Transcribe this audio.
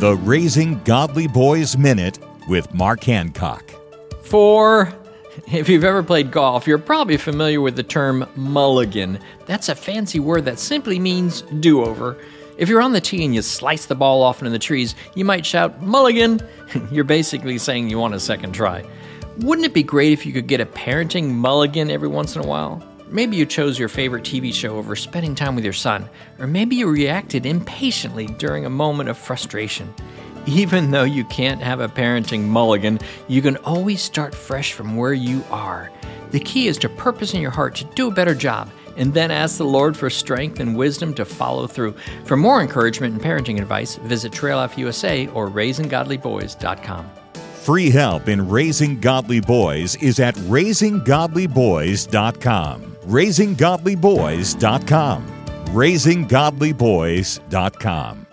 The Raising Godly Boys Minute with Mark Hancock. Fore If you've ever played golf, you're probably familiar with the term mulligan. That's a fancy word that simply means do over. If you're on the tee and you slice the ball off into the trees, you might shout, Mulligan! you're basically saying you want a second try. Wouldn't it be great if you could get a parenting mulligan every once in a while? Maybe you chose your favorite TV show over spending time with your son, or maybe you reacted impatiently during a moment of frustration. Even though you can't have a parenting mulligan, you can always start fresh from where you are. The key is to purpose in your heart to do a better job and then ask the Lord for strength and wisdom to follow through. For more encouragement and parenting advice, visit Trail Life USA or RaisingGodlyBoys.com. Free help in raising godly boys is at raisinggodlyboys.com raisinggodlyboys.com. raisinggodlyboys.com.